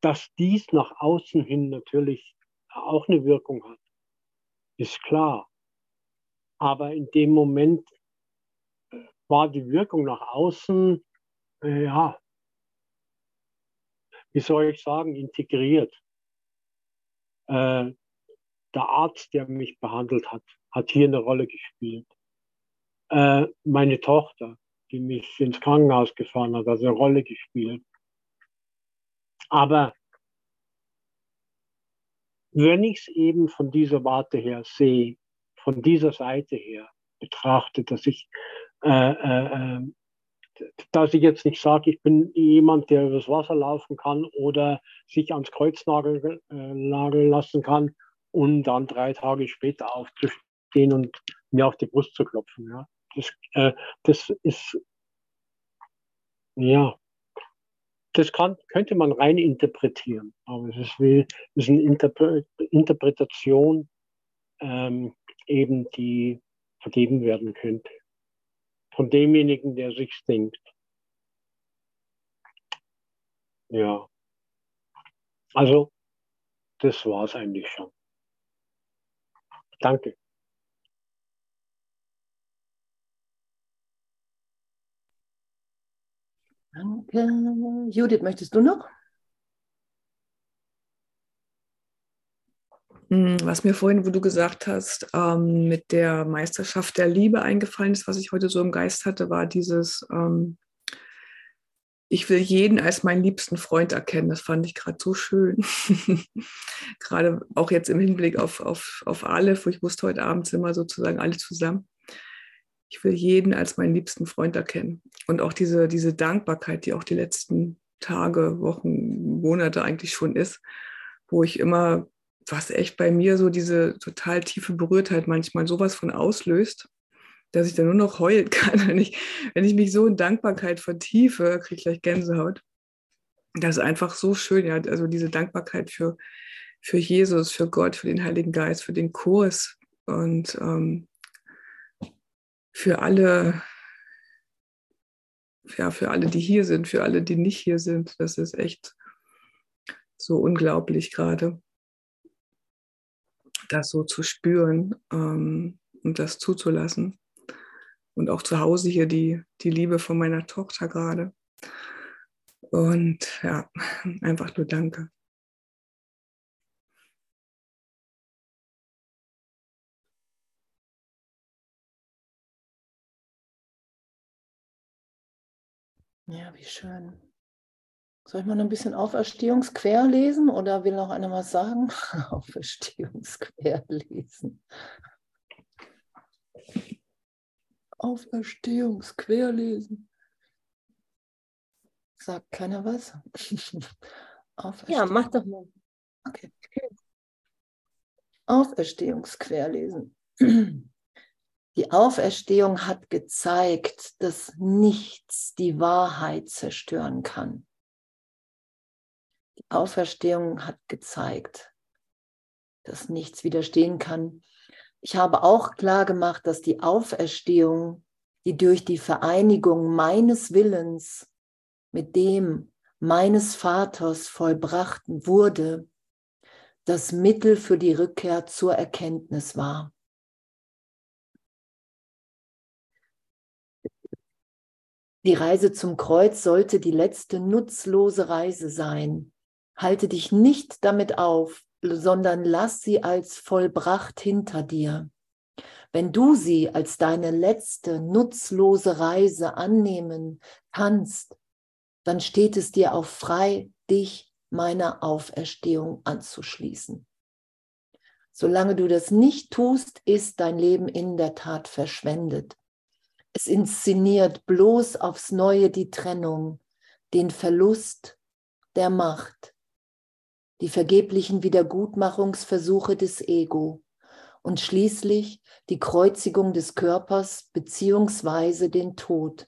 dass dies nach außen hin natürlich auch eine Wirkung hat, ist klar. Aber in dem Moment äh, war die Wirkung nach außen, äh, ja, wie soll ich sagen, integriert. Äh, der Arzt, der mich behandelt hat, hat hier eine Rolle gespielt. Äh, meine Tochter, die mich ins Krankenhaus gefahren hat, hat eine Rolle gespielt. Aber wenn ich es eben von dieser Warte her sehe, von dieser Seite her betrachte, dass ich, äh, äh, äh dass ich jetzt nicht sage, ich bin jemand, der übers Wasser laufen kann oder sich ans Kreuz äh, nageln lassen kann und dann drei Tage später aufzustehen und mir auf die Brust zu klopfen. Ja. Das, äh, das ist, ja, das kann, könnte man rein interpretieren, aber es ist, wie, es ist eine Interpre Interpretation, ähm, eben die vergeben werden könnte. Von demjenigen, der sich denkt. Ja. Also, das war es eigentlich schon. Danke. Danke. Judith, möchtest du noch? Hm, was mir vorhin, wo du gesagt hast, ähm, mit der Meisterschaft der Liebe eingefallen ist, was ich heute so im Geist hatte, war dieses, ähm, ich will jeden als meinen liebsten Freund erkennen. Das fand ich gerade so schön. gerade auch jetzt im Hinblick auf, auf, auf alle, wo ich wusste, heute Abend sind wir sozusagen alle zusammen ich will jeden als meinen liebsten Freund erkennen. Und auch diese, diese Dankbarkeit, die auch die letzten Tage, Wochen, Monate eigentlich schon ist, wo ich immer, was echt bei mir so diese total tiefe Berührtheit manchmal sowas von auslöst, dass ich dann nur noch heulen kann. Wenn ich, wenn ich mich so in Dankbarkeit vertiefe, kriege ich gleich Gänsehaut. das ist einfach so schön, ja, also diese Dankbarkeit für, für Jesus, für Gott, für den Heiligen Geist, für den Kurs und ähm, für alle, ja, für alle, die hier sind, für alle, die nicht hier sind. Das ist echt so unglaublich gerade, das so zu spüren ähm, und das zuzulassen. Und auch zu Hause hier die, die Liebe von meiner Tochter gerade. Und ja, einfach nur danke. Ja, wie schön. Soll ich mal ein bisschen Auferstehungsquer lesen oder will noch einer was sagen? Auferstehungsquer lesen. Auferstehungsquer lesen. Sagt keiner was? ja, mach doch mal. Okay. Auferstehungsquer lesen. Die Auferstehung hat gezeigt, dass nichts die Wahrheit zerstören kann. Die Auferstehung hat gezeigt, dass nichts widerstehen kann. Ich habe auch klar gemacht, dass die Auferstehung, die durch die Vereinigung meines Willens mit dem meines Vaters vollbracht wurde, das Mittel für die Rückkehr zur Erkenntnis war. Die Reise zum Kreuz sollte die letzte nutzlose Reise sein. Halte dich nicht damit auf, sondern lass sie als vollbracht hinter dir. Wenn du sie als deine letzte nutzlose Reise annehmen kannst, dann steht es dir auch frei, dich meiner Auferstehung anzuschließen. Solange du das nicht tust, ist dein Leben in der Tat verschwendet. Es inszeniert bloß aufs Neue die Trennung, den Verlust der Macht, die vergeblichen Wiedergutmachungsversuche des Ego und schließlich die Kreuzigung des Körpers beziehungsweise den Tod.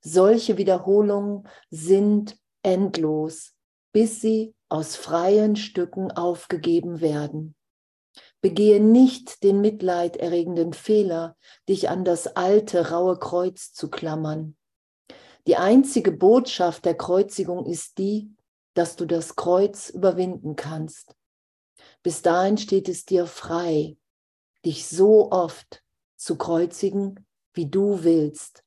Solche Wiederholungen sind endlos, bis sie aus freien Stücken aufgegeben werden. Begehe nicht den mitleiderregenden Fehler, dich an das alte, raue Kreuz zu klammern. Die einzige Botschaft der Kreuzigung ist die, dass du das Kreuz überwinden kannst. Bis dahin steht es dir frei, dich so oft zu kreuzigen, wie du willst.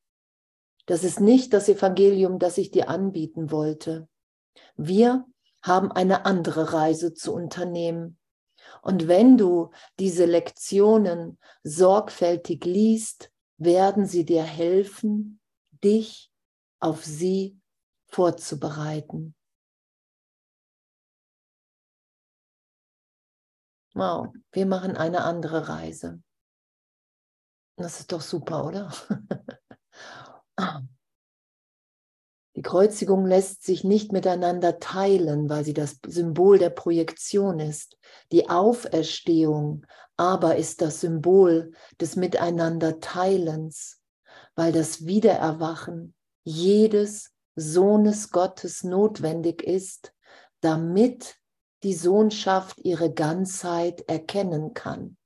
Das ist nicht das Evangelium, das ich dir anbieten wollte. Wir haben eine andere Reise zu unternehmen. Und wenn du diese Lektionen sorgfältig liest, werden sie dir helfen, dich auf sie vorzubereiten. Wow, wir machen eine andere Reise. Das ist doch super, oder? Die Kreuzigung lässt sich nicht miteinander teilen, weil sie das Symbol der Projektion ist. Die Auferstehung aber ist das Symbol des Miteinanderteilens, weil das Wiedererwachen jedes Sohnes Gottes notwendig ist, damit die Sohnschaft ihre Ganzheit erkennen kann.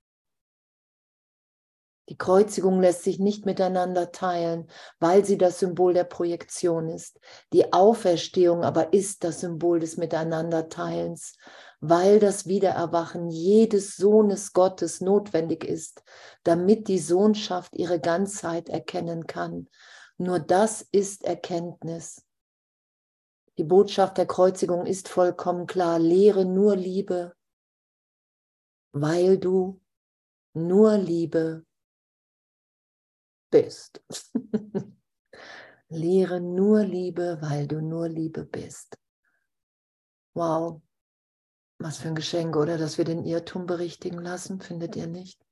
Die Kreuzigung lässt sich nicht miteinander teilen, weil sie das Symbol der Projektion ist. Die Auferstehung aber ist das Symbol des Miteinanderteilens, weil das Wiedererwachen jedes Sohnes Gottes notwendig ist, damit die Sohnschaft ihre Ganzheit erkennen kann. Nur das ist Erkenntnis. Die Botschaft der Kreuzigung ist vollkommen klar. Lehre nur Liebe, weil du nur Liebe bist. Lehre nur Liebe, weil du nur Liebe bist. Wow, was für ein Geschenk, oder? Dass wir den Irrtum berichtigen lassen, findet ihr nicht?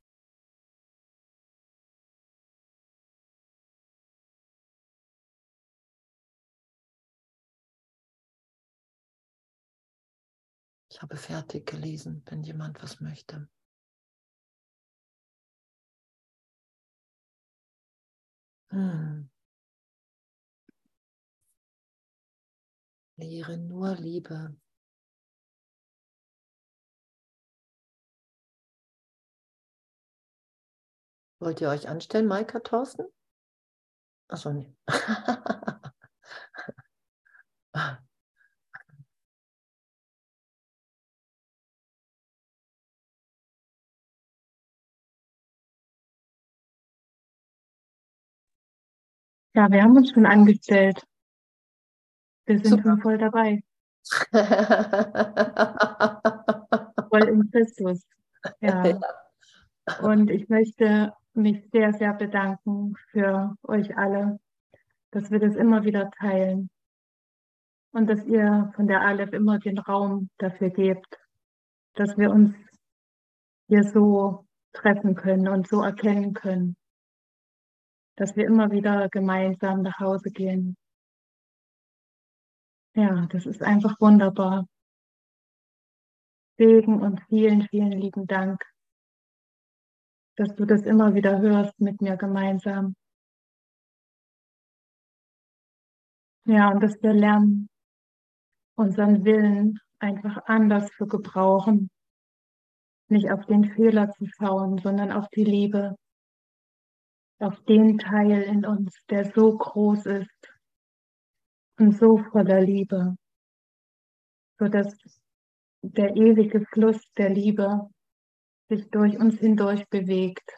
Habe fertig gelesen, wenn jemand was möchte. Hm. Lehre nur Liebe. Wollt ihr euch anstellen, Maika, Thorsten? Achso, nee. Ja, wir haben uns schon angestellt. Wir sind Super. schon voll dabei. voll in Christus. Ja. ja. Und ich möchte mich sehr, sehr bedanken für euch alle, dass wir das immer wieder teilen und dass ihr von der Aleph immer den Raum dafür gebt, dass wir uns hier so treffen können und so erkennen können, dass wir immer wieder gemeinsam nach Hause gehen. Ja, das ist einfach wunderbar. Segen und vielen, vielen lieben Dank dass du das immer wieder hörst mit mir gemeinsam. Ja, und dass wir lernen, unseren Willen einfach anders zu gebrauchen. Nicht auf den Fehler zu schauen, sondern auf die Liebe, auf den Teil in uns, der so groß ist und so voller Liebe, sodass der ewige Fluss der Liebe sich durch uns hindurch bewegt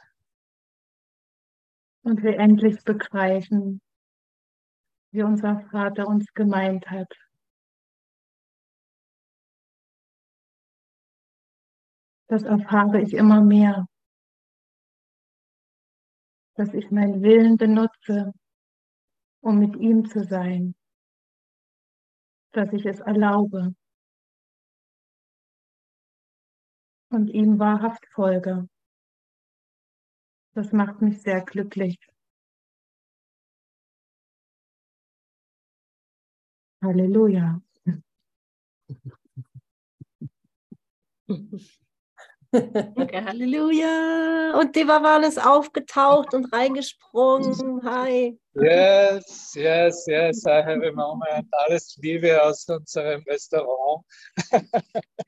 und wir endlich begreifen, wie unser Vater uns gemeint hat. Das erfahre ich immer mehr, dass ich meinen Willen benutze, um mit ihm zu sein, dass ich es erlaube. und ihm wahrhaft folge. Das macht mich sehr glücklich. Halleluja. Okay, Halleluja. Und Devavan ist aufgetaucht und reingesprungen. Hi. Yes, yes, yes. I have a moment. Alles Liebe aus unserem Restaurant.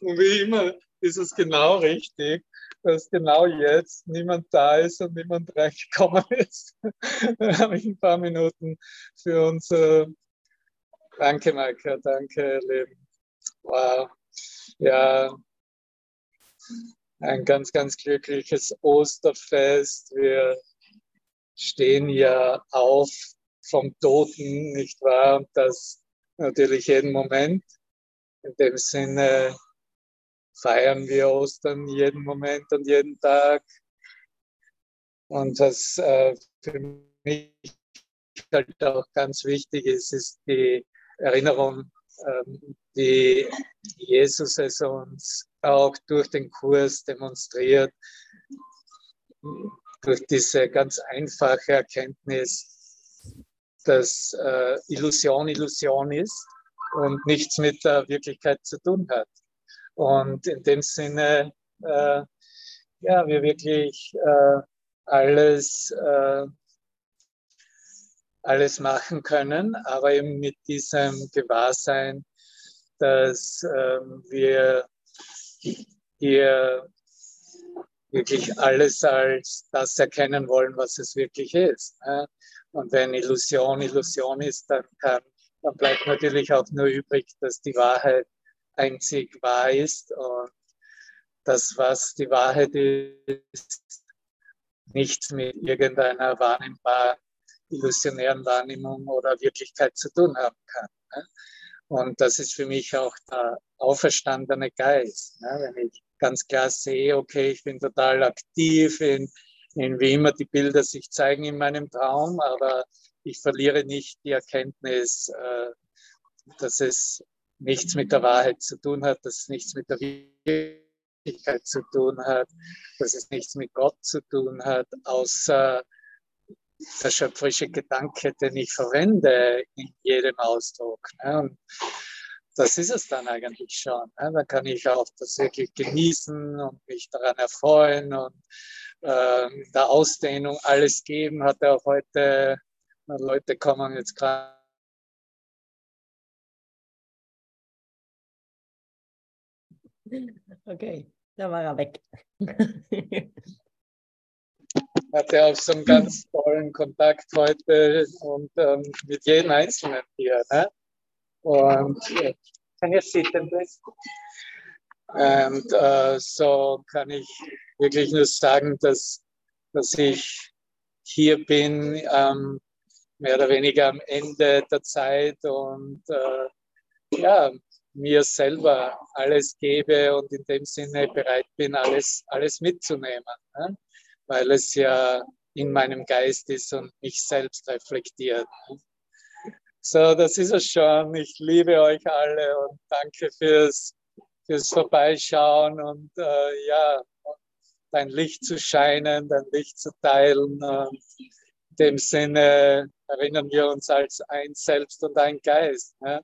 Und wie immer ist es genau richtig, dass genau jetzt niemand da ist und niemand reingekommen ist. Dann habe ich ein paar Minuten für uns. Danke, Maika, danke, Leben. Wow. Ja, ein ganz, ganz glückliches Osterfest. Wir stehen ja auf vom Toten, nicht wahr? Und das natürlich jeden Moment. In dem Sinne feiern wir Ostern jeden Moment und jeden Tag. Und was äh, für mich halt auch ganz wichtig ist, ist die Erinnerung, ähm, die Jesus es uns auch durch den Kurs demonstriert, durch diese ganz einfache Erkenntnis, dass äh, Illusion Illusion ist und nichts mit der Wirklichkeit zu tun hat. Und in dem Sinne, äh, ja, wir wirklich äh, alles, äh, alles machen können, aber eben mit diesem Gewahrsein, dass ähm, wir hier wirklich alles als das erkennen wollen, was es wirklich ist. Ne? Und wenn Illusion Illusion ist, dann kann dann bleibt natürlich auch nur übrig, dass die Wahrheit einzig wahr ist und das, was die Wahrheit ist, nichts mit irgendeiner wahrnehmbaren, illusionären Wahrnehmung oder Wirklichkeit zu tun haben kann. Ne? Und das ist für mich auch der auferstandene Geist. Ne? Wenn ich ganz klar sehe, okay, ich bin total aktiv in, in wie immer die Bilder sich zeigen in meinem Traum, aber ich verliere nicht die Erkenntnis, äh, dass es nichts mit der Wahrheit zu tun hat, dass es nichts mit der Wirklichkeit zu tun hat, dass es nichts mit Gott zu tun hat, außer der schöpferische Gedanke, den ich verwende in jedem Ausdruck. Ne? Und das ist es dann eigentlich schon. Ne? Dann kann ich auch das wirklich genießen und mich daran erfreuen und äh, der Ausdehnung alles geben, hat er auch heute, Leute kommen jetzt gerade Okay, da war er weg. hatte auch so einen ganz tollen Kontakt heute und ähm, mit jedem Einzelnen hier. Ne? Und this? Und äh, so kann ich wirklich nur sagen, dass, dass ich hier bin, ähm, mehr oder weniger am Ende der Zeit und äh, ja, mir selber alles gebe und in dem Sinne bereit bin, alles, alles mitzunehmen, ne? Weil es ja in meinem Geist ist und mich selbst reflektiert. So, das ist es schon. Ich liebe euch alle und danke fürs, fürs Vorbeischauen und äh, ja, dein Licht zu scheinen, dein Licht zu teilen. Und in dem Sinne erinnern wir uns als ein Selbst und ein Geist. Ne?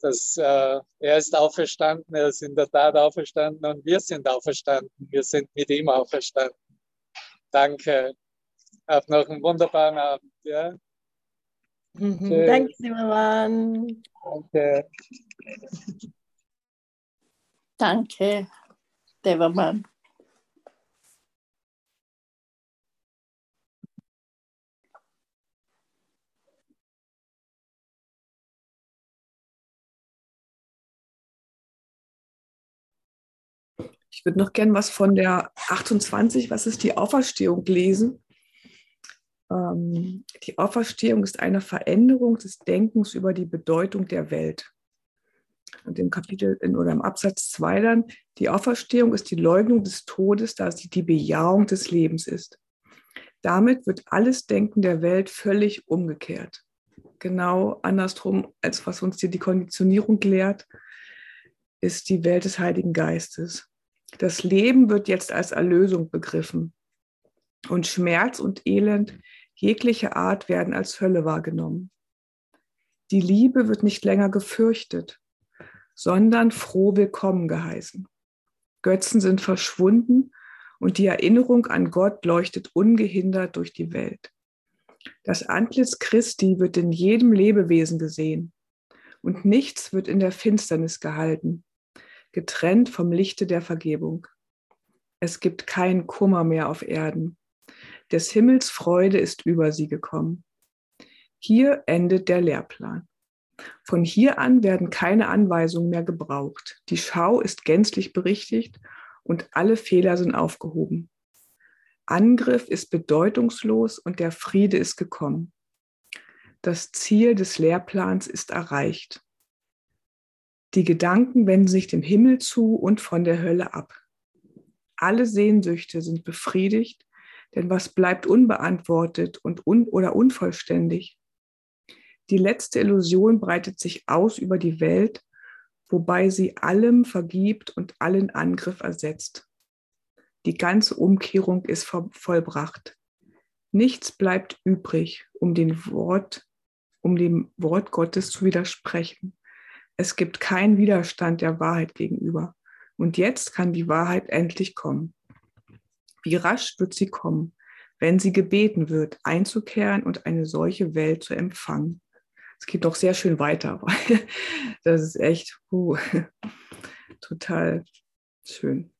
Das, äh, er ist auferstanden, er ist in der Tat auferstanden und wir sind auferstanden. Wir sind mit ihm auferstanden. Danke. Habt noch einen wunderbaren Abend. Ja? Mhm. Danke, Zimmermann. Danke. Danke, Devermann. Ich würde noch gern was von der 28, was ist die Auferstehung, lesen. Ähm, die Auferstehung ist eine Veränderung des Denkens über die Bedeutung der Welt. Und im Kapitel in, oder im Absatz 2 dann, die Auferstehung ist die Leugnung des Todes, da sie die Bejahung des Lebens ist. Damit wird alles Denken der Welt völlig umgekehrt. Genau andersrum, als was uns hier die Konditionierung lehrt, ist die Welt des Heiligen Geistes. Das Leben wird jetzt als Erlösung begriffen. Und Schmerz und Elend jeglicher Art werden als Hölle wahrgenommen. Die Liebe wird nicht länger gefürchtet, sondern froh willkommen geheißen. Götzen sind verschwunden und die Erinnerung an Gott leuchtet ungehindert durch die Welt. Das Antlitz Christi wird in jedem Lebewesen gesehen und nichts wird in der Finsternis gehalten, getrennt vom Lichte der Vergebung. Es gibt keinen Kummer mehr auf Erden, des Himmels Freude ist über sie gekommen. Hier endet der Lehrplan. Von hier an werden keine Anweisungen mehr gebraucht. Die Schau ist gänzlich berichtigt und alle Fehler sind aufgehoben. Angriff ist bedeutungslos und der Friede ist gekommen. Das Ziel des Lehrplans ist erreicht. Die Gedanken wenden sich dem Himmel zu und von der Hölle ab. Alle Sehnsüchte sind befriedigt denn was bleibt unbeantwortet und un oder unvollständig? Die letzte Illusion breitet sich aus über die Welt, wobei sie allem vergibt und allen Angriff ersetzt. Die ganze Umkehrung ist vollbracht. Nichts bleibt übrig, um Wort, um dem Wort Gottes zu widersprechen. Es gibt keinen Widerstand der Wahrheit gegenüber. Und jetzt kann die Wahrheit endlich kommen. Wie rasch wird sie kommen, wenn sie gebeten wird, einzukehren und eine solche Welt zu empfangen. Es geht doch sehr schön weiter. Das ist echt uh, total schön.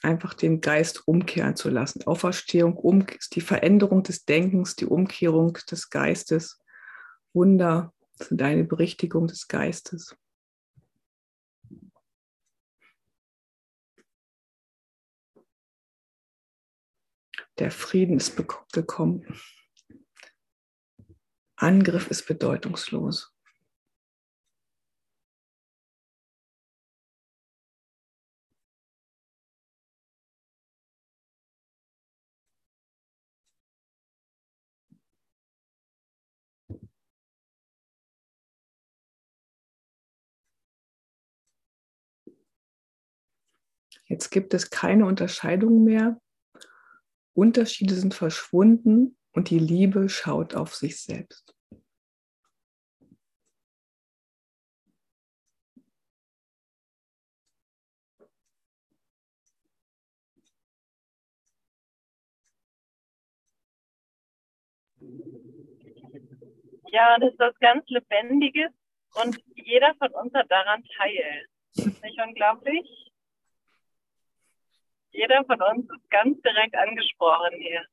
Einfach den Geist umkehren zu lassen. Auferstehung, um, die Veränderung des Denkens, die Umkehrung des Geistes. Wunder sind eine Berichtigung des Geistes. Der Frieden ist gekommen. Angriff ist bedeutungslos. Jetzt gibt es keine Unterscheidung mehr Unterschiede sind verschwunden und die Liebe schaut auf sich selbst. Ja, das ist was ganz Lebendiges Und jeder von uns hat daran Teil. Ist nicht unglaublich? Jeder von uns ist ganz direkt angesprochen hier.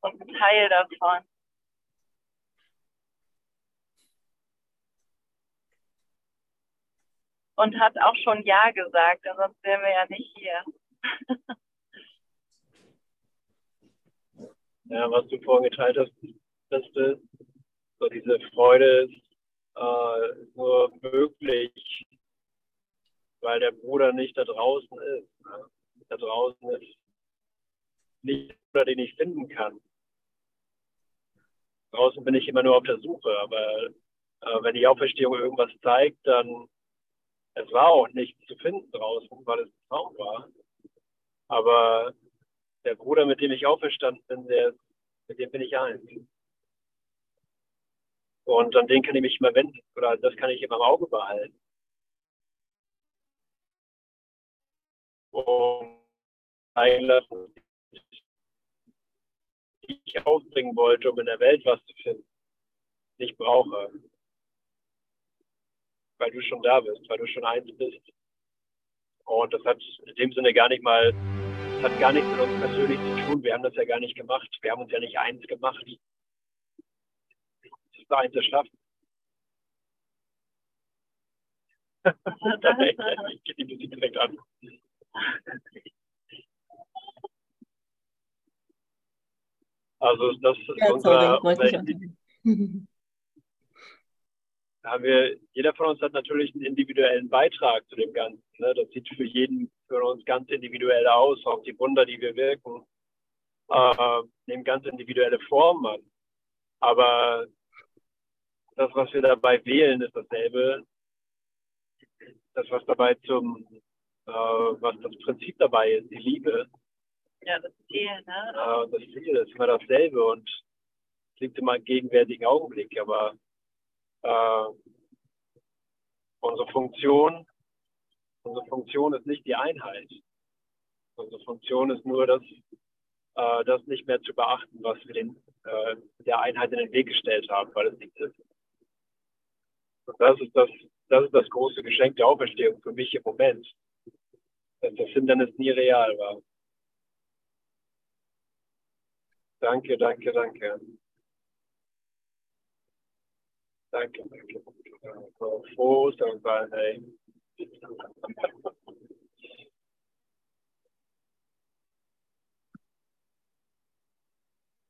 Und ein Teil davon. Und hat auch schon Ja gesagt, sonst wären wir ja nicht hier. ja, was du vorhin geteilt hast, Beste, so diese Freude ist äh, nur möglich, weil der Bruder nicht da draußen ist. Ne? Da draußen ist nicht der Bruder, den ich finden kann. Draußen bin ich immer nur auf der Suche, aber äh, wenn die Auferstehung irgendwas zeigt, dann es war auch nichts zu finden draußen, weil es ein Traum war. Aber der Bruder, mit dem ich auferstanden bin, der, mit dem bin ich eins. Und an den kann ich mich immer wenden oder das kann ich immer im Auge behalten. Und einlassen, die ich aufbringen wollte, um in der Welt was zu finden, nicht brauche. Weil du schon da bist, weil du schon eins bist. Und das hat in dem Sinne gar nicht mal, das hat gar nichts mit uns persönlich zu tun. Wir haben das ja gar nicht gemacht. Wir haben uns ja nicht eins gemacht da einzuschlafen. ich gehe die Musik direkt an. Also das ist ja, unser, unser haben wir, jeder von uns hat natürlich einen individuellen Beitrag zu dem Ganzen. Ne? Das sieht für jeden für uns ganz individuell aus. Auch die Wunder, die wir wirken, äh, nehmen ganz individuelle Formen an. Aber das, was wir dabei wählen, ist dasselbe. Das, was dabei zum, äh, was das Prinzip dabei ist, die Liebe. Ja, das Ziel, ne? Äh, das Ziel ist immer dasselbe und es liegt immer im gegenwärtigen Augenblick, aber äh, unsere Funktion, unsere Funktion ist nicht die Einheit. Unsere Funktion ist nur, das, äh, das nicht mehr zu beachten, was wir den, äh, der Einheit in den Weg gestellt haben, weil es nichts ist. Und das ist das, das ist das große Geschenk der Auferstehung für mich im Moment. Dass das Hindernis nie real war. Danke, danke, danke. Danke, danke. Froh und sein, hey.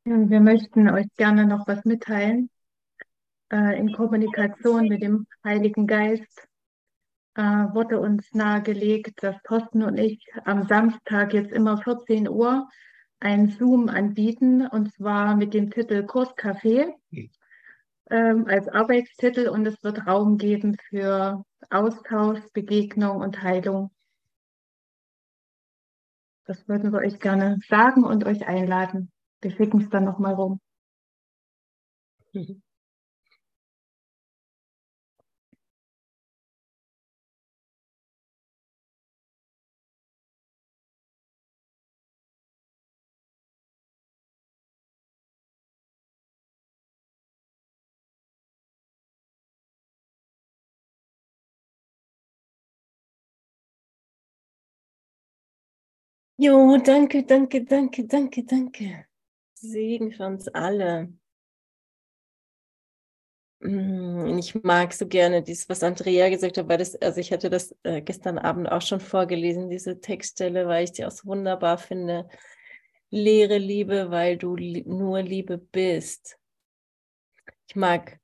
Wir möchten euch gerne noch was mitteilen äh, in Kommunikation mit dem Heiligen Geist äh, wurde uns nahegelegt, dass Thorsten und ich am Samstag jetzt immer 14 Uhr ein Zoom anbieten und zwar mit dem Titel Kurscafé ähm, als Arbeitstitel und es wird Raum geben für Austausch, Begegnung und Heilung. Das würden wir euch gerne sagen und euch einladen. Wir schicken es dann nochmal rum. Mhm. Jo, danke, danke, danke, danke, danke. Segen für uns alle. Mm, ich mag so gerne dies, was Andrea gesagt hat, weil das, also ich hatte das äh, gestern Abend auch schon vorgelesen, diese Textstelle, weil ich die auch so wunderbar finde. Lehre Liebe, weil du nur Liebe bist. Ich mag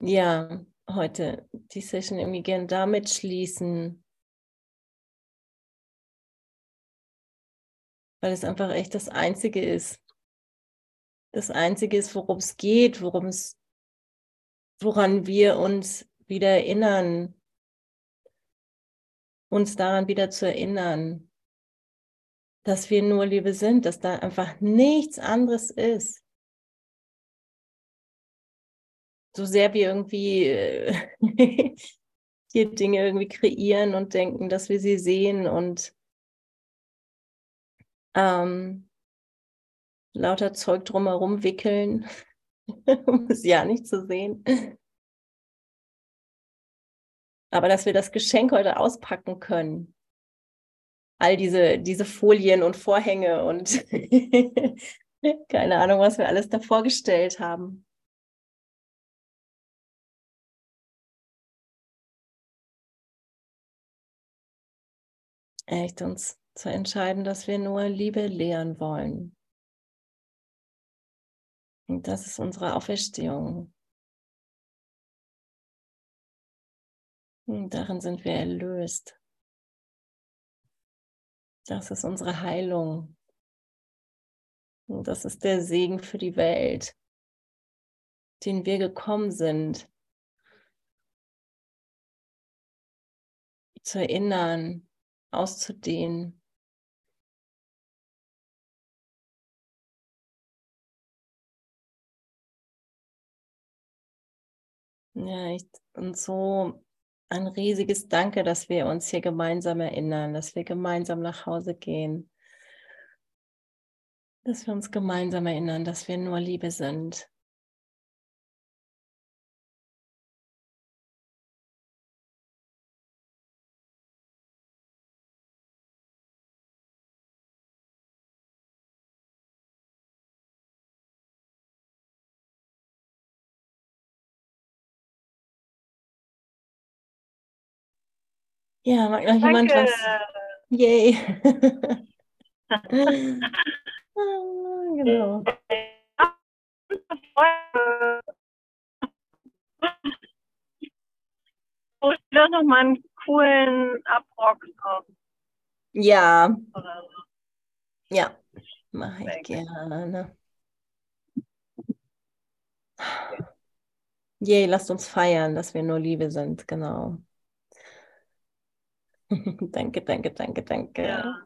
ja heute die Session irgendwie gern damit schließen, weil es einfach echt das Einzige ist. Das Einzige ist, worum es geht, worum es, woran wir uns wieder erinnern, uns daran wieder zu erinnern, dass wir nur Liebe sind, dass da einfach nichts anderes ist. So sehr wir irgendwie äh, hier Dinge irgendwie kreieren und denken, dass wir sie sehen und ähm, lauter Zeug drumherum wickeln, um es ja nicht zu sehen. Aber dass wir das Geschenk heute auspacken können, all diese, diese Folien und Vorhänge und keine Ahnung, was wir alles davor gestellt haben. Echt uns zu entscheiden, dass wir nur Liebe lehren wollen. Und das ist unsere Auferstehung. Und darin sind wir erlöst. Das ist unsere Heilung. Und das ist der Segen für die Welt, den wir gekommen sind. Zu erinnern, auszudehnen. Ja, ich, und so ein riesiges Danke, dass wir uns hier gemeinsam erinnern, dass wir gemeinsam nach Hause gehen, dass wir uns gemeinsam erinnern, dass wir nur Liebe sind. Ja, mag noch jemand was? Yay. genau. Wo ich doch noch mal einen coolen Abrock. Ja. Ja, mache ich gerne. Yay, lasst uns feiern, dass wir nur Liebe sind, genau. Danke, danke, danke, danke. Ja.